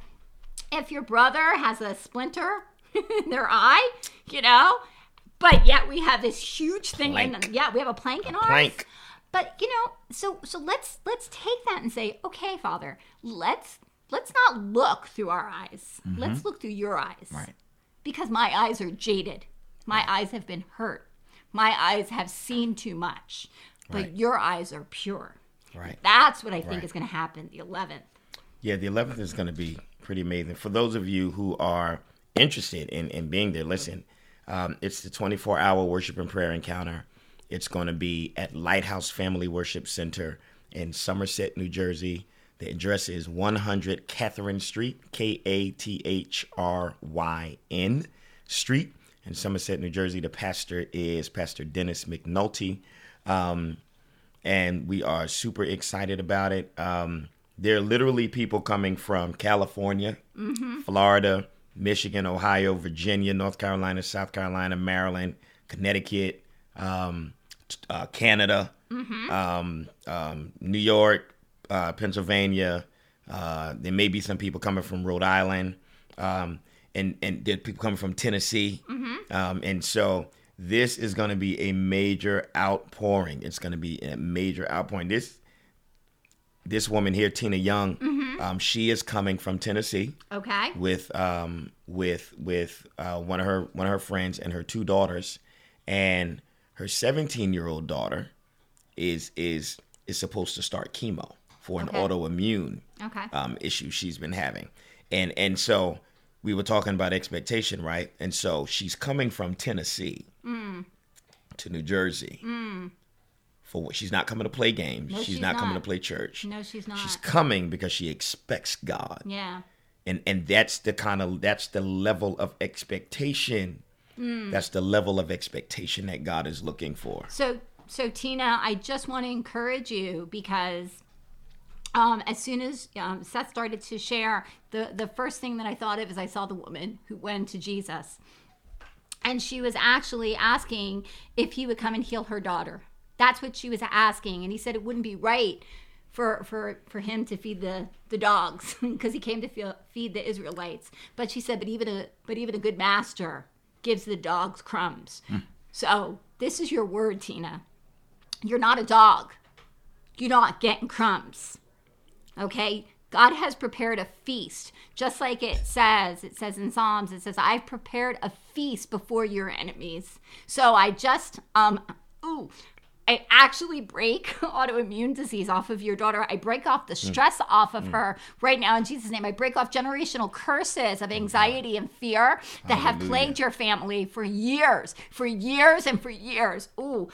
if your brother has a splinter *laughs* in their eye, you know, but yet we have this huge thing plank. in yeah we have a plank in a ours plank. but you know so so let's let's take that and say okay father let's let's not look through our eyes mm-hmm. let's look through your eyes
right
because my eyes are jaded my right. eyes have been hurt my eyes have seen too much but right. your eyes are pure
right
that's what i think right. is going to happen the 11th
yeah the 11th is going to be pretty amazing for those of you who are interested in, in being there listen um, it's the 24 hour worship and prayer encounter. It's going to be at Lighthouse Family Worship Center in Somerset, New Jersey. The address is 100 Kathryn Street, K A T H R Y N Street in Somerset, New Jersey. The pastor is Pastor Dennis McNulty. Um, and we are super excited about it. Um, there are literally people coming from California, mm-hmm. Florida, Michigan, Ohio, Virginia, North Carolina, South Carolina, Maryland, Connecticut, um, uh, Canada, mm-hmm. um, um, New York, uh, Pennsylvania. Uh, there may be some people coming from Rhode Island, um, and and people coming from Tennessee, mm-hmm. Um, and so this is going to be a major outpouring. It's going to be a major outpouring. This this woman here, Tina Young, mm-hmm. um, she is coming from Tennessee.
Okay.
With um with with uh, one of her one of her friends and her two daughters, and her 17 year old daughter is is is supposed to start chemo for an okay. autoimmune
okay.
um, issue she's been having, and and so we were talking about expectation, right? And so she's coming from Tennessee mm. to New Jersey. Mm for what? she's not coming to play games. No, she's, she's not, not, coming to play church.
No, she's not.
She's coming because she expects God.
Yeah.
And and that's the kind of that's the level of expectation. Mm. That's the level of expectation that God is looking for.
So so Tina, I just want to encourage you because um, as soon as um, Seth started to share, the the first thing that I thought of is I saw the woman who went to Jesus, and she was actually asking if he would come and heal her daughter. That's what she was asking. And he said it wouldn't be right for for for him to feed the the dogs *laughs* because he came to feel, feed the Israelites. But she said, but even a but even a good master gives the dogs crumbs. Mm. So this is your word, Tina. You're not a dog. You're not getting crumbs. Okay? God has prepared a feast, just like it says. It says in Psalms, it says, I've prepared a feast before your enemies. So I just, um, ooh, I actually break *laughs* autoimmune disease off of your daughter. I break off the hmm. stress mm. off of mm. her right now in Jesus' name. I break off generational curses of oh, anxiety and fear that Hallelujah. have plagued your family for years, for years and for years. Ooh,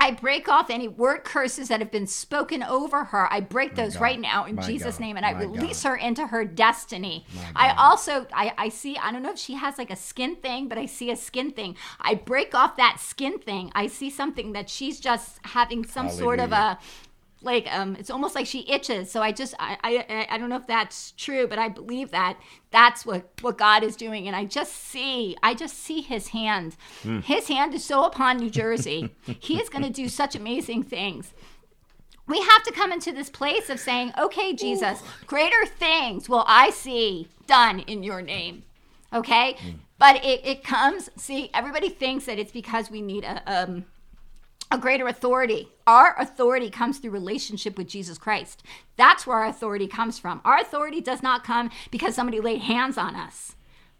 I break off any word curses that have been spoken over her. I break those right now in Jesus' God. name, and I release God. her into her destiny. I also, I, I see, I don't know if she has like a skin thing, but I see a skin thing. I break off that skin thing. I see something that she's just having some Hallelujah. sort of a like um it's almost like she itches. So i just I, I i don't know if that's true but i believe that that's what what god is doing. And i just see i just see his hand. Mm. his hand is so upon new jersey. *laughs* He is going to do such amazing things. We have to come into this place of saying okay jesus Ooh. greater things will i see done in your name. Okay? Mm. but it, it comes see everybody thinks that it's because we need a um a greater authority. Our authority comes through relationship with Jesus Christ. That's where our authority comes from. Our authority does not come because somebody laid hands on us.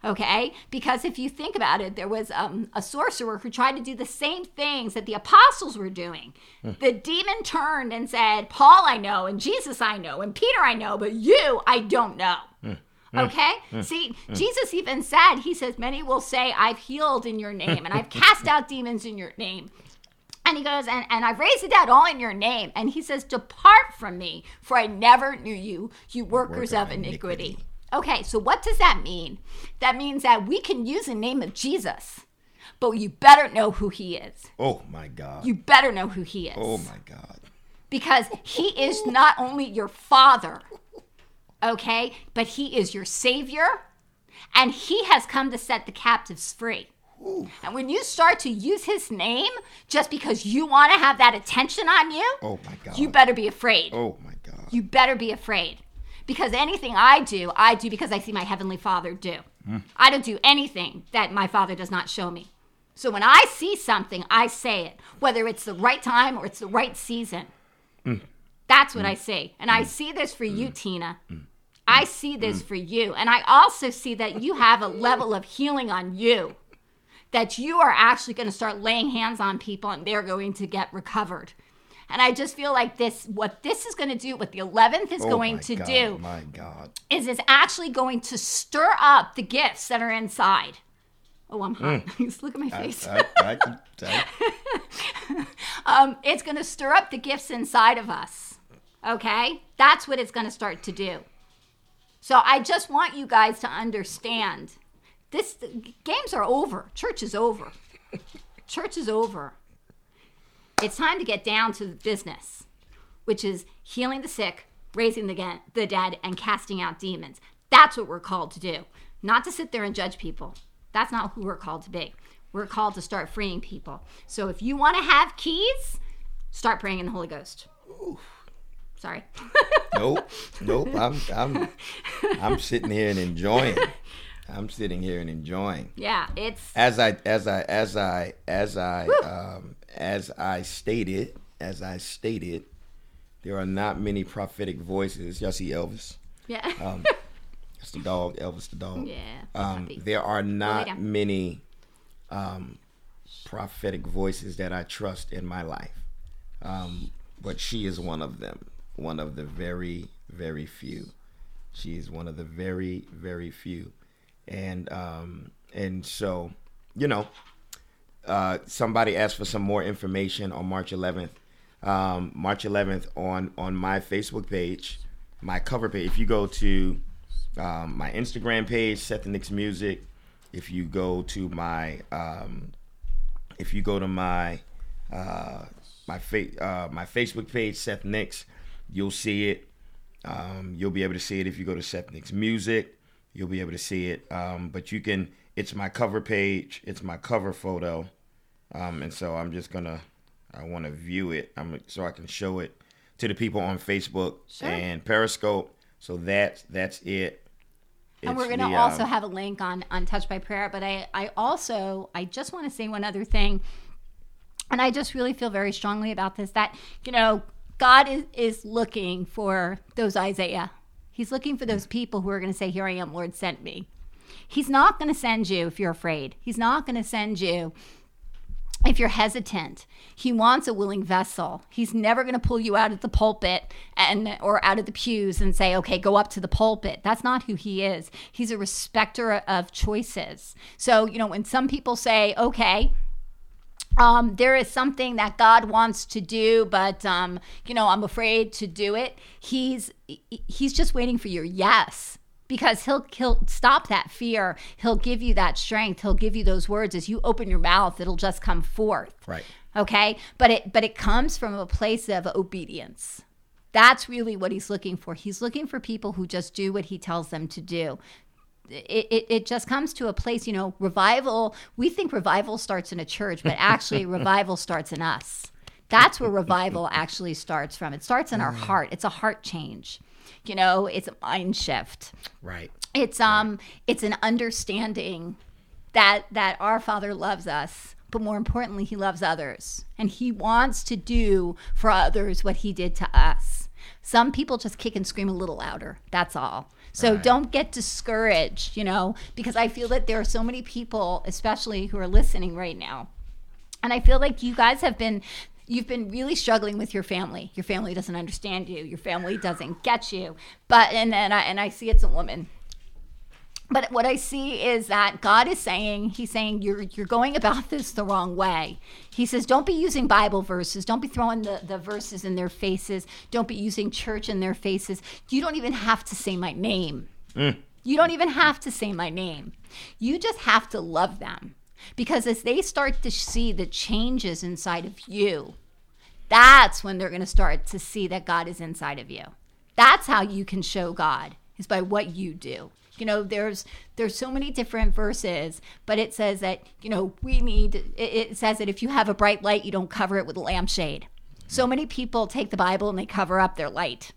Okay? Because if you think about it, there was um, a sorcerer who tried to do the same things that the apostles were doing. Hmm. The demon turned and said, Paul I know, and Jesus I know, and Peter I know, but you I don't know. Hmm. Hmm. Okay? See, Jesus even said, He says, Many will say, I've healed in your name, and I've cast out demons in your name. And he goes, and, and I've raised the dead all in your name. And he says, Depart from me, for I never knew you, you workers
Worker
of iniquity.
iniquity.
Okay, so what does that mean? That means that we can use the name of Jesus, but you better know who he is.
Oh my God.
You better know who he is.
oh my God.
Because he is not only your father, okay, but he is your savior, and he has come to set the captives free. And when you start to use his name just because you want to have that attention on you,
Oh my God.
you better be afraid.
oh my God.
You better be afraid. Because anything I do, I do because I see my Heavenly Father do. Hmm. I don't do anything that my Father does not show me. So when I see something, I say it, whether it's the right time or it's the right season. Hmm. That's what hmm. I see. And I see this for you, Tina. I see this for you. And I also see that you have a level of healing on you. That you are actually going to start laying hands on people and they're going to get recovered. And I just feel like this, what this is going to do, what the 11th is
Oh
going to
God,
do,
My God.
is it's actually going to stir up the gifts that are inside. Oh, I'm hot. *laughs* Just look at my face.
I, I can, I, *laughs*
um, it's going to stir up the gifts inside of us. Okay? That's what it's going to start to do. So I just want you guys to understand this games are over. Church is over. *laughs* Church is over. It's time to get down to the business, which is healing the sick, raising the, the dead, and casting out demons. That's what we're called to do. Not to sit there and judge people. That's not who we're called to be. We're called to start freeing people. So if you want to have keys, start praying in the Holy Ghost. Sorry.
nope. *laughs* Nope. I'm I'm I'm sitting here and enjoying. *laughs* I'm sitting here and enjoying.
yeah, it's
As I as I as I as I um as I stated, as I stated, there are not many prophetic voices. Y'all see Elvis?
yeah.
Um, *laughs* That's the dog, Elvis the dog.
yeah.
Um, there are not many um, prophetic voices that I trust in my life, um, but she is one of them. One of the very, very few. She is one of the very, very few, and um, and so you know, uh, somebody asked for some more information on March 11th. Um, March 11th on on my Facebook page, my cover page. If you go to um, my Instagram page, Seth the Nix Music. If you go to my, um, if you go to my, uh, my fa- uh, my Facebook page, Seth Nix, you'll see it. Um, you'll be able to see it if you go to Seth Nix Music. You'll be able to see it. Um, but you can. It's my cover page. It's my cover photo. Um, and so I'm just gonna. I want to view it. I'm so I can show it to the people on Facebook
Sure.
and Periscope. So that's that's it.
and we're going to also
um,
have a link on on touch by prayer but i i also i just want to say one other thing and i just really feel very strongly about this that you know god is is looking for those isaiah he's looking for those people who are going to say here i am lord sent me. He's not going to send you if you're afraid. He's not going to send you if you're hesitant. He wants a willing vessel. He's never going to pull you out of the pulpit and or out of the pews and say okay go up to the pulpit. That's not who he is. He's a respecter of choices. So you know when some people say okay um, there is something that God wants to do, but um, you know I'm afraid to do it. He's he's just waiting for your yes because he'll he'll stop that fear. He'll give you that strength. He'll give you those words as you open your mouth. It'll just come forth.
Right.
Okay, but it but it comes from a place of obedience. That's really what he's looking for. He's looking for people who just do what he tells them to do it, it, it just comes to a place, you know, revival. We think revival starts in a church, but actually, *laughs* revival starts in us. That's where revival *laughs* actually starts from. It starts in our heart. It's a heart change. You know, it's a mind shift.
Right.
It's um, it's an understanding that that our Father loves us but more importantly, he loves others. And he wants to do for others what he did to us. Some people just kick and scream a little louder. That's all. So
Right.
don't get discouraged, you know, because I feel that there are so many people, especially who are listening right now. And I feel like you guys have been you've been really struggling with your family. Your family doesn't understand you. Your family doesn't get you. But and and I and I see it's a woman. But what I see is that God is saying, He's saying you're you're going about *laughs* this the wrong way. He says, don't be using Bible verses. Don't be throwing the, the verses in their faces. Don't be using church in their faces. You don't even have to say my name. Mm. You don't even have to say my name. You just have to love them. Because as they start to see the changes inside of you, that's when they're going to start to see that God is inside of you. That's how you can show God is by what you do. You know, there's there's so many different verses, but it says that you know we need. It, it says that if you have a bright light, you don't cover it with a lampshade. So many people take the Bible and they cover up their light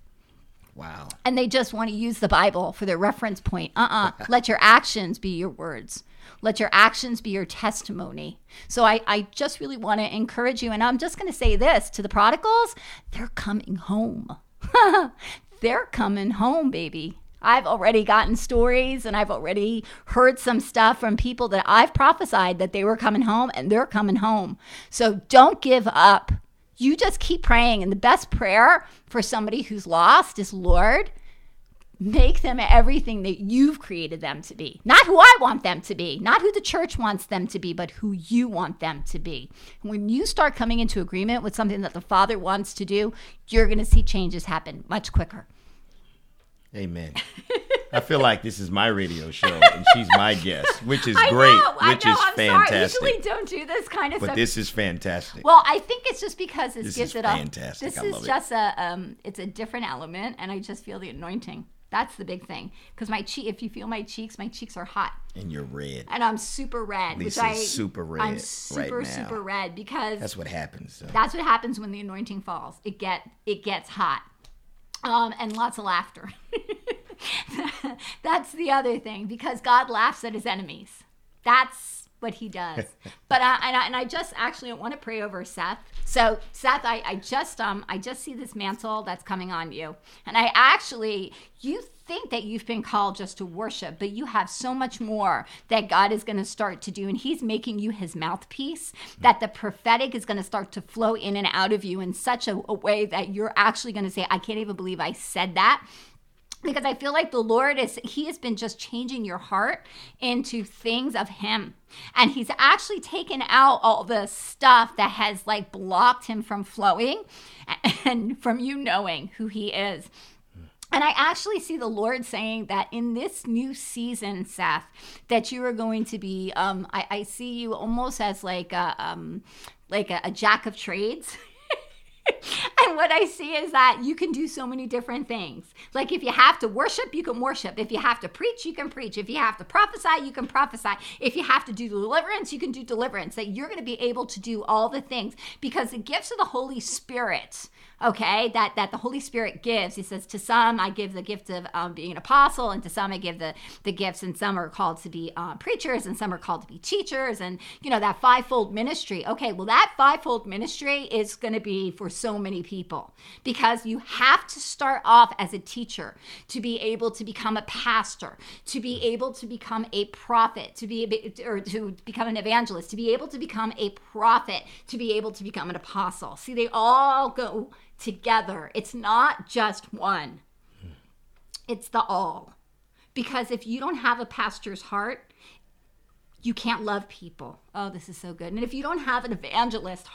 Wow.
and they just want to use the Bible for their reference point. Uh uh *laughs* Let your actions be your words. Let your actions be your testimony. So I, I just really want to encourage you. And I'm just going to say this to the prodigals they're coming home. *laughs* they're coming home, baby. I've already gotten stories and I've already heard some stuff from people that I've prophesied that they were coming home and they're coming home. So don't give up. You just keep praying. And the best prayer for somebody who's lost is Lord, make them everything that you've created them to be. Not who I want them to be, not who the church wants them to be, but who you want them to be. When you start coming into agreement with something that the Father wants to do, you're going to see changes happen much quicker.
Amen. I feel *laughs* like this is my radio show and she's my guest, which is great, which
know,
is
I'm
fantastic.
Sorry. I usually don't do this kind of
but
stuff.
this is fantastic.
Well, I think it's just because this,
This
gives it
fantastic.
This
I
is
love it.
just a um, it's a different element, and I just feel the anointing. That's the big thing. Because my cheek, if you feel my cheeks, my cheeks are hot,
and you're red.
and I'm super red.
Lisa's
which I
super red
I'm
right
super
now.
super red because
That's what happens. So.
that's what happens when the anointing falls. It get it gets hot, um, and lots of laughter. *laughs* That's the other thing because God laughs at His enemies. That's what He does. *laughs* but I, and I and I just actually want to pray over Seth. So Seth, I, I just um I just see this mantle that's coming on you, and I actually you think that you've been called just to worship, but you have so much more that God is going to start to do. And He's making you His mouthpiece, that the prophetic is going to start to flow in and out of you in such a, a way that you're actually going to say, I can't even believe I said that because I feel like the Lord is, He has been just changing your heart into things of Him. And He's actually taken out all the stuff that has like blocked Him from flowing *laughs* and from you knowing who He is. And I actually see the Lord saying that in this new season, Seth, that you are going to be. Um, I, I see you almost as like a, um, like a, a jack of trades. *laughs* and *laughs* what I see is that you can do so many different things. Like if you have to worship, you can worship. If you have to preach, you can preach. If you have to prophesy, you can prophesy. If you have to do deliverance, you can do deliverance. That you're going to be able to do all the things because the gifts of the Holy Spirit okay that that the holy spirit gives he says to some i give the gift of um, being an apostle and to some i give the the gifts and some are called to be uh, preachers and some are called to be teachers and you know that fivefold ministry okay well that fivefold ministry is going to be for so many people because you have to start off as a teacher to be able to become a pastor to be able to become a prophet to be or to become an evangelist to be able to become a prophet to be able to become an apostle see they all go together. It's not just one, it's the all. Because if you don't have a pastor's heart, you can't love people. Oh, this is so good. And if you don't have an evangelist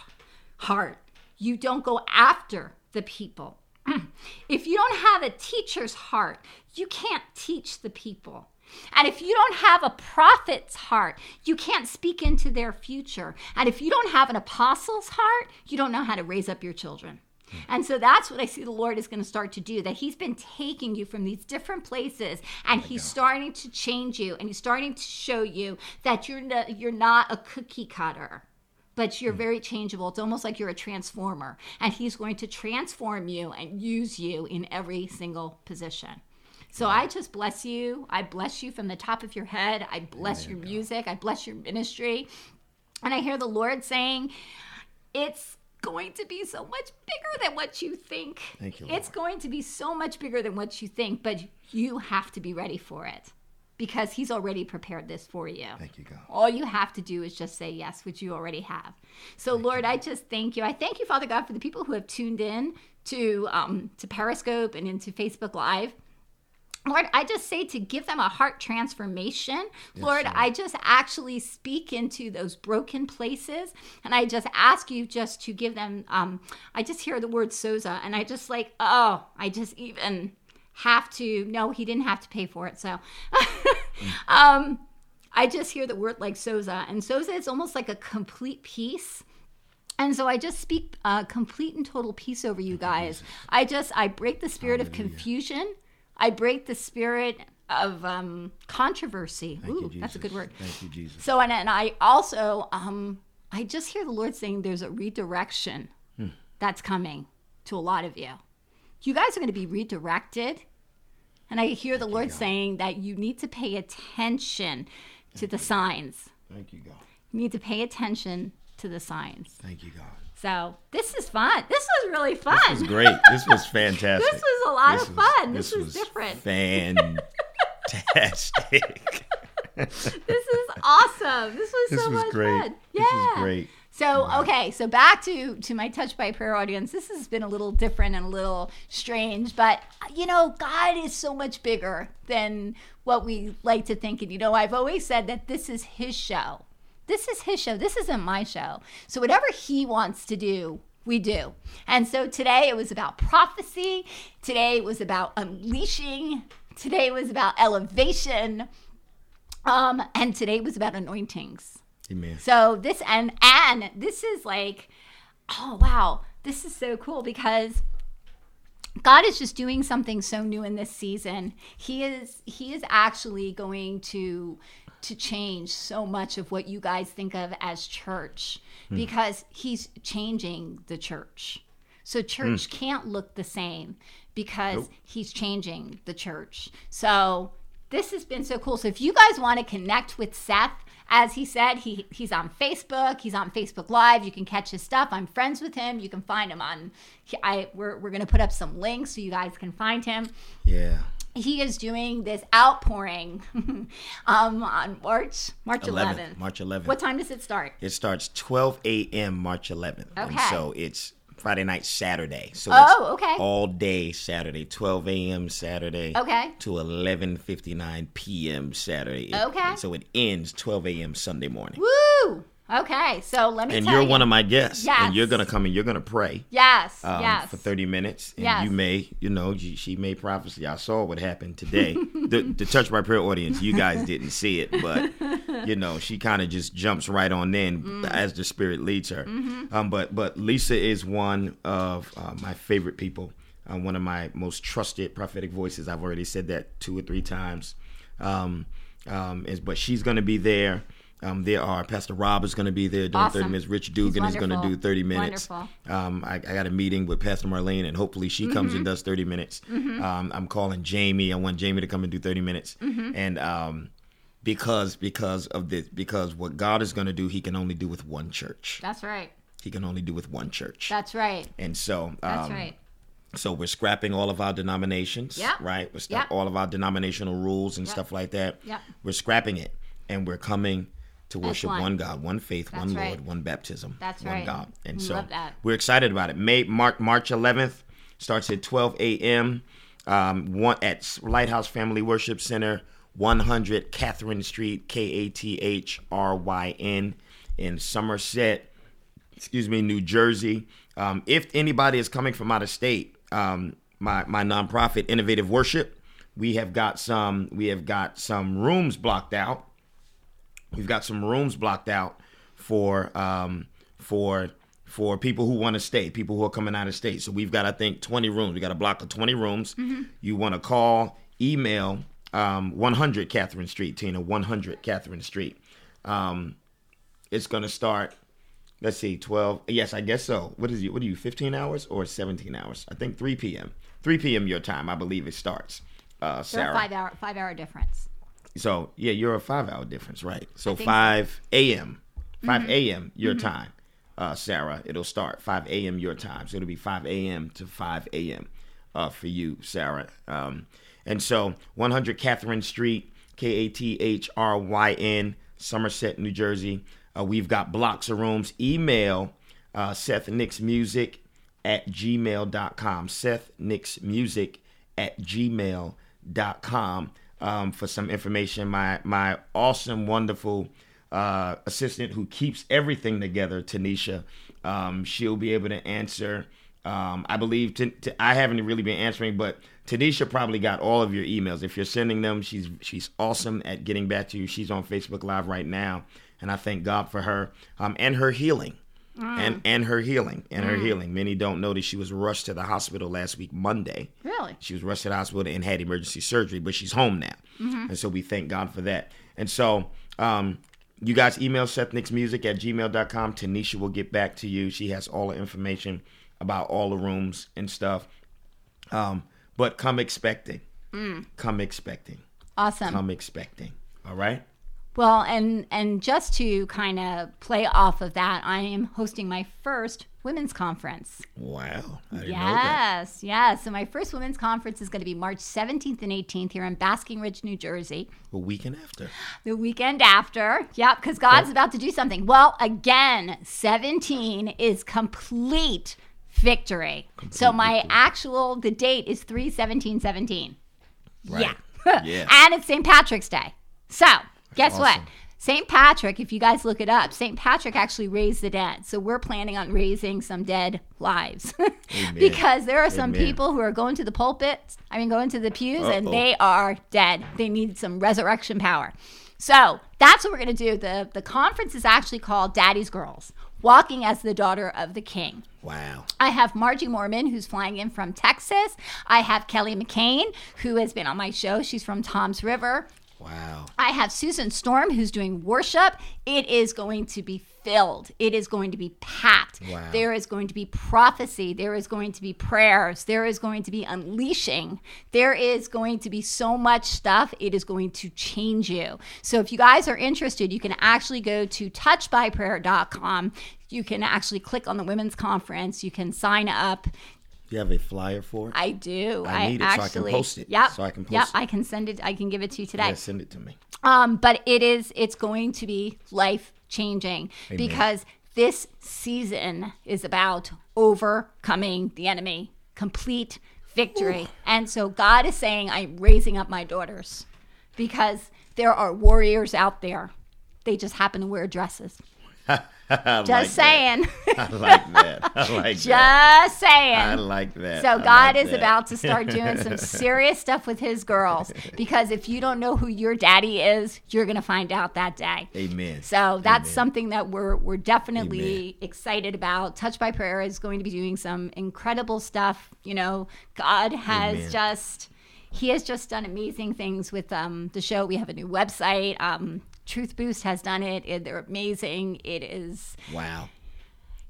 heart, you don't go after the people. *clears throat* if you don't have a teacher's heart, you can't teach the people. And if you don't have a prophet's heart, you can't speak into their future. And if you don't have an apostle's heart, you don't know how to raise up your children. Hmm. And so that's what I see the Lord is going to start to do. That He's been taking you from these different places, and He's starting to change you, and He's starting to show you that you're no, you're not a cookie cutter, but you're hmm. very changeable. It's almost like you're a transformer, and He's going to transform you and use you in every single position. So I just bless you. I bless you from the top of your head. I bless your music. I bless your ministry. And I hear the Lord saying, It's going to be so much bigger than what you think.
Thank you,
It's going to be so much bigger than what you think, but you have to be ready for it because He's already prepared this for you.
Thank you, God.
All you have to do is just say yes, which you already have. So, Lord, I just thank you. I thank you, Father God, for the people who have tuned in to um, to Periscope and into Facebook Live. Lord, I just say to give them a heart transformation. Lord,
Lord.
I just actually speak into those broken places. And I just ask you just to give them, um, I just hear the word soza. And I just like, oh, I just even have to, no, he didn't have to pay for it. So *laughs* um, I just hear the word like soza. And soza is almost like a complete peace. And so I just speak uh, complete and total peace over you guys. I just I break the spirit of confusion. I break the spirit of um, controversy.
Thank
Ooh,
you,
that's a good word.
Thank you, Jesus.
So and, and I also um, I just hear the Lord saying there's a redirection
Hmm.
that's coming to a lot of you. You guys are going to be redirected. And I hear the Lord saying that you need to pay attention to the signs.
Thank you, God.
You need to pay attention to the signs.
Thank you, God.
So this is fun. This was really fun.
This was great. This was *laughs* fantastic.
This was a lot of
was-
fun. This was different.
Fantastic. *laughs*
this is awesome. This was
This
so
was
much
great.
fun.
This
Yeah.
was great.
So okay, so back to to my touch by prayer audience. This has been a little different and a little strange, but you know, God is so much bigger than what we like to think. And you know, I've always said that this is His show. This is His show. This isn't my show. So whatever He wants to do. We do. And so today it was about prophecy. Today it was about unleashing. Today was about elevation. Um, and today was about anointings.
Amen.
So this and and this is like, oh wow, this is so cool because God is just doing something so new in this season. He is he is actually going to to change so much of what you guys think of as church hmm. because he's changing the church. So church hmm. can't look the same because
Nope.
he's changing the church. So this has been so cool. So if you guys want to connect with Seth, as he said, he he's on Facebook. He's on Facebook Live. You can catch his stuff. I'm friends with him. You can find him on. I we're we're gonna put up some links so you guys can find him.
Yeah.
He is doing this outpouring *laughs* um, on March March 11th.
11th. March 11th.
What time does it start?
It starts 12 a.m. March 11th. And
Okay.
so it's Friday night, Saturday. So
Oh, okay.
all day Saturday, 12 a.m. Saturday.
Okay.
To 11:59 p.m. Saturday.
Okay.
so it ends 12 a.m. Sunday morning.
Woo! Okay, so let me
And you're
you.
one of my guests.
Yes.
And you're gonna come and you're gonna pray.
yes,
um,
yes.
for 30 minutes. And
Yes.
you may, you know, she, she made prophecy. I saw what happened today. *laughs* the, the Touch by Prayer audience, you guys didn't see it, but, you know, she kind of just jumps right on in
Mm.
as the Spirit leads her.
Mm-hmm.
Um, but, but Lisa is one of uh, my favorite people, uh, one of my most trusted prophetic voices. I've already said that two or three times. Um, um, is, but she's going to be there. Um, there are Pastor Rob is going to be there doing
Awesome.
30 minutes. Rich Dugan is going to do 30 minutes.
Wonderful.
Um, I, I got a meeting with Pastor Marlene, and hopefully she comes
Mm-hmm.
and does 30 minutes. Um, I'm calling Jamie. I want Jamie to come and do 30 minutes.
Mm-hmm.
And um, because because of this, because what God is going to do, He can only do with one church.
That's right.
He can only do with one church.
That's right.
and so, um,
That's right.
so we're scrapping all of our denominations,
Yep.
right? We're
Yep.
all of our denominational rules and stuff like that.
Yep.
We're scrapping it, and we're coming to worship
one.
one. God, one faith, one
right.
Lord, one baptism,
That's
one
right.
God. And so we're excited about it. May March March 11th starts at 12 a.m. Um, one at Lighthouse Family Worship Center, 100 Kathryn Street, K A T H R Y N, in Somerset excuse me, New Jersey. Um, if anybody is coming from out of state, um, my my nonprofit Innovative Worship, we have got some we have got some rooms blocked out. We've got some rooms blocked out for um, for for people who want to stay, people who are coming out of state. So we've got I think 20 rooms. We got a block of 20 rooms. You want to call, email um, 100 Kathryn Street, Tina, 100 Kathryn Street. Um, it's gonna start let's see 12 yes i guess so what is you what are you 15 hours or 17 hours i think 3 p.m 3 p.m your time i believe it starts uh sarah
five hour five hour difference.
So yeah you're a five hour difference right so. 5 a.m 5 a.m. your time, uh, Sarah. It'll start 5 a.m. your time. So it'll be 5 a.m. to 5 a.m. Uh, for you, Sarah. Um, and so 100 Kathryn Street, K A T H R Y N, Somerset, New Jersey. Uh, we've got blocks of rooms. Email uh, Seth Nix Music at gmail.com. Seth Nix Music at gmail.com um, for some information. My my awesome, wonderful uh, assistant who keeps everything together, Tanisha, um, she'll be able to answer. Um, I believe t- t- I haven't really been answering, but Tanisha probably got all of your emails. If you're sending them, she's she's awesome at getting back to you. She's on Facebook Live right now, and I thank God for her um, and her healing. And and her healing and her healing. Many don't know that she was rushed to the hospital last week, Monday.
Really?
She was rushed to the hospital and had emergency surgery, but she's home now. And so we thank God for that. And so um, you guys email Seth Nix Music at gmail.com. Tanisha will get back to you. She has all the information about all the rooms and stuff. Um, but come expecting. Come expecting.
Awesome.
Come expecting. All right?
Well, and and just to kind of play off of that, I am hosting my first women's conference.
Wow. I didn't know that.
Yes, yes. So my first women's conference is going to be March 17th and 18th here in Basking Ridge, New Jersey.
The weekend after.
The weekend after, yep, because God's oh. about to do something. Well, again, 17 is complete victory. so my
victory.
actual the date is 3 17 17.
Right.
Yeah. *laughs*
Yeah.
and it's St. Patrick's Day. So, guess what? St. Patrick, if you guys look it up, St. Patrick actually raised the dead. So we're planning on raising some dead lives. *laughs* because there are some
Amen.
people who are going to the pulpit, I mean, going to the pews, and
Uh-oh.
they are dead. They need some resurrection power. So that's what we're going to do. The, the conference is actually called Daddy's Girls Walking as the Daughter of the King.
Wow.
I have Margie Mormon, who's flying in from Texas. I have Kelly McCain, who has been on my show. She's from Toms River.
Wow.
I have Susan Storm, who's doing worship. It is going to be filled. It is going to be packed.
Wow.
There is going to be prophecy. There is going to be prayers. There is going to be unleashing. There is going to be so much stuff. It is going to change you. So if you guys are interested, you can actually go to touchbyprayer.com. You can actually click on the women's conference. You can sign up.
You have a flyer for it?
I do.
I need it so I can post it.
Yep.
So I can
Yep.
post it.
Yeah, I can send it. I can give it to you today.
Yeah, send it to me.
Um, but it is it's going to be life changing because this season is about overcoming the enemy, complete victory. And so God is saying, I'm raising up my daughters because there are warriors out there. They just happen to wear dresses. *laughs* *laughs* Just
like
saying.
That. I like that. I like *laughs* that.
just saying.
I like that.
So
I
God
like
is
that.
about to start doing some *laughs* serious stuff with his girls because if you don't know who your daddy is, you're going to find out that day.
Amen.
So that's
Amen.
something that we're we're definitely excited about. Touch by Prayer is going to be doing some incredible stuff. You know, God has
Amen.
just he has just done amazing things with um, the show. We have a new website. Um, Truth Boost has done it. it. They're amazing. It is
Wow.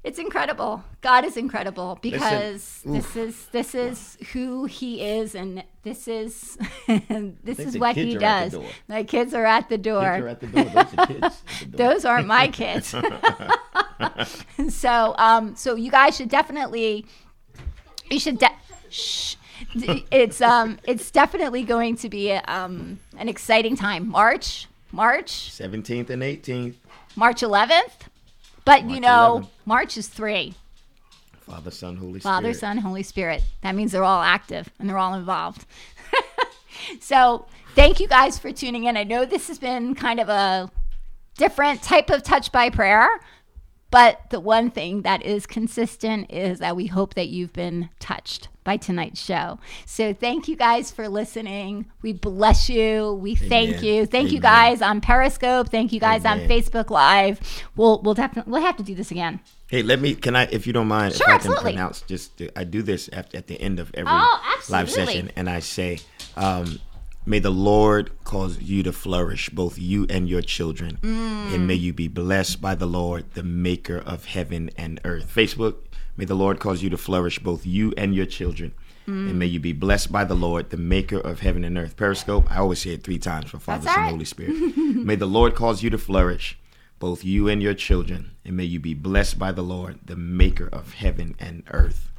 it's incredible. God is incredible because
Listen,
this is this is who He is, and this is *laughs* this is what He does.
the.
My kids are at the door.
Kids are at the door. Those are kids. at the *laughs* door.
Those aren't my kids. *laughs* so, um, so you guys should definitely, you should. De- shh. It's um, it's definitely going to be um, an exciting time. March, March,
17th and 18th.
March 11th. But you know,
11th.
March is three.
Father, Son, Holy
Father,
Spirit.
Son, Holy Spirit. That means they're all active and they're all involved. *laughs* so, thank you guys for tuning in. I know this has been kind of a different type of touch by prayer, but the one thing that is consistent is that we hope that you've been touched by tonight's show. So, thank you guys for listening. We bless you. We thank you. Thank you guys on Periscope. Thank you guys on Facebook Live. We'll we'll definitely we'll have to do this again.
Hey, let me. Can I, if you don't mind,
Sure,
if I
absolutely.
can pronounce just. I do this at, at the end of every
Oh,
live session, and I say, um, "May the Lord cause you to flourish, both you and your children,
Mm.
and may you be blessed by the Lord, the Maker of heaven and earth." Facebook. May the Lord cause you to flourish, both you and your children.
Mm.
And may you be blessed by the Lord, the maker of heaven and earth. Periscope, I always say it three times for Father, Son,
right.
Holy Spirit. may the Lord cause you to flourish, both you and your children. And may you be blessed by the Lord, the maker of heaven and earth.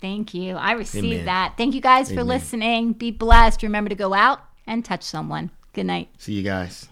Thank you. I received
Amen.
that. Thank you guys
Amen.
for listening. Be blessed. Remember to go out and touch someone. Good night.
See you guys.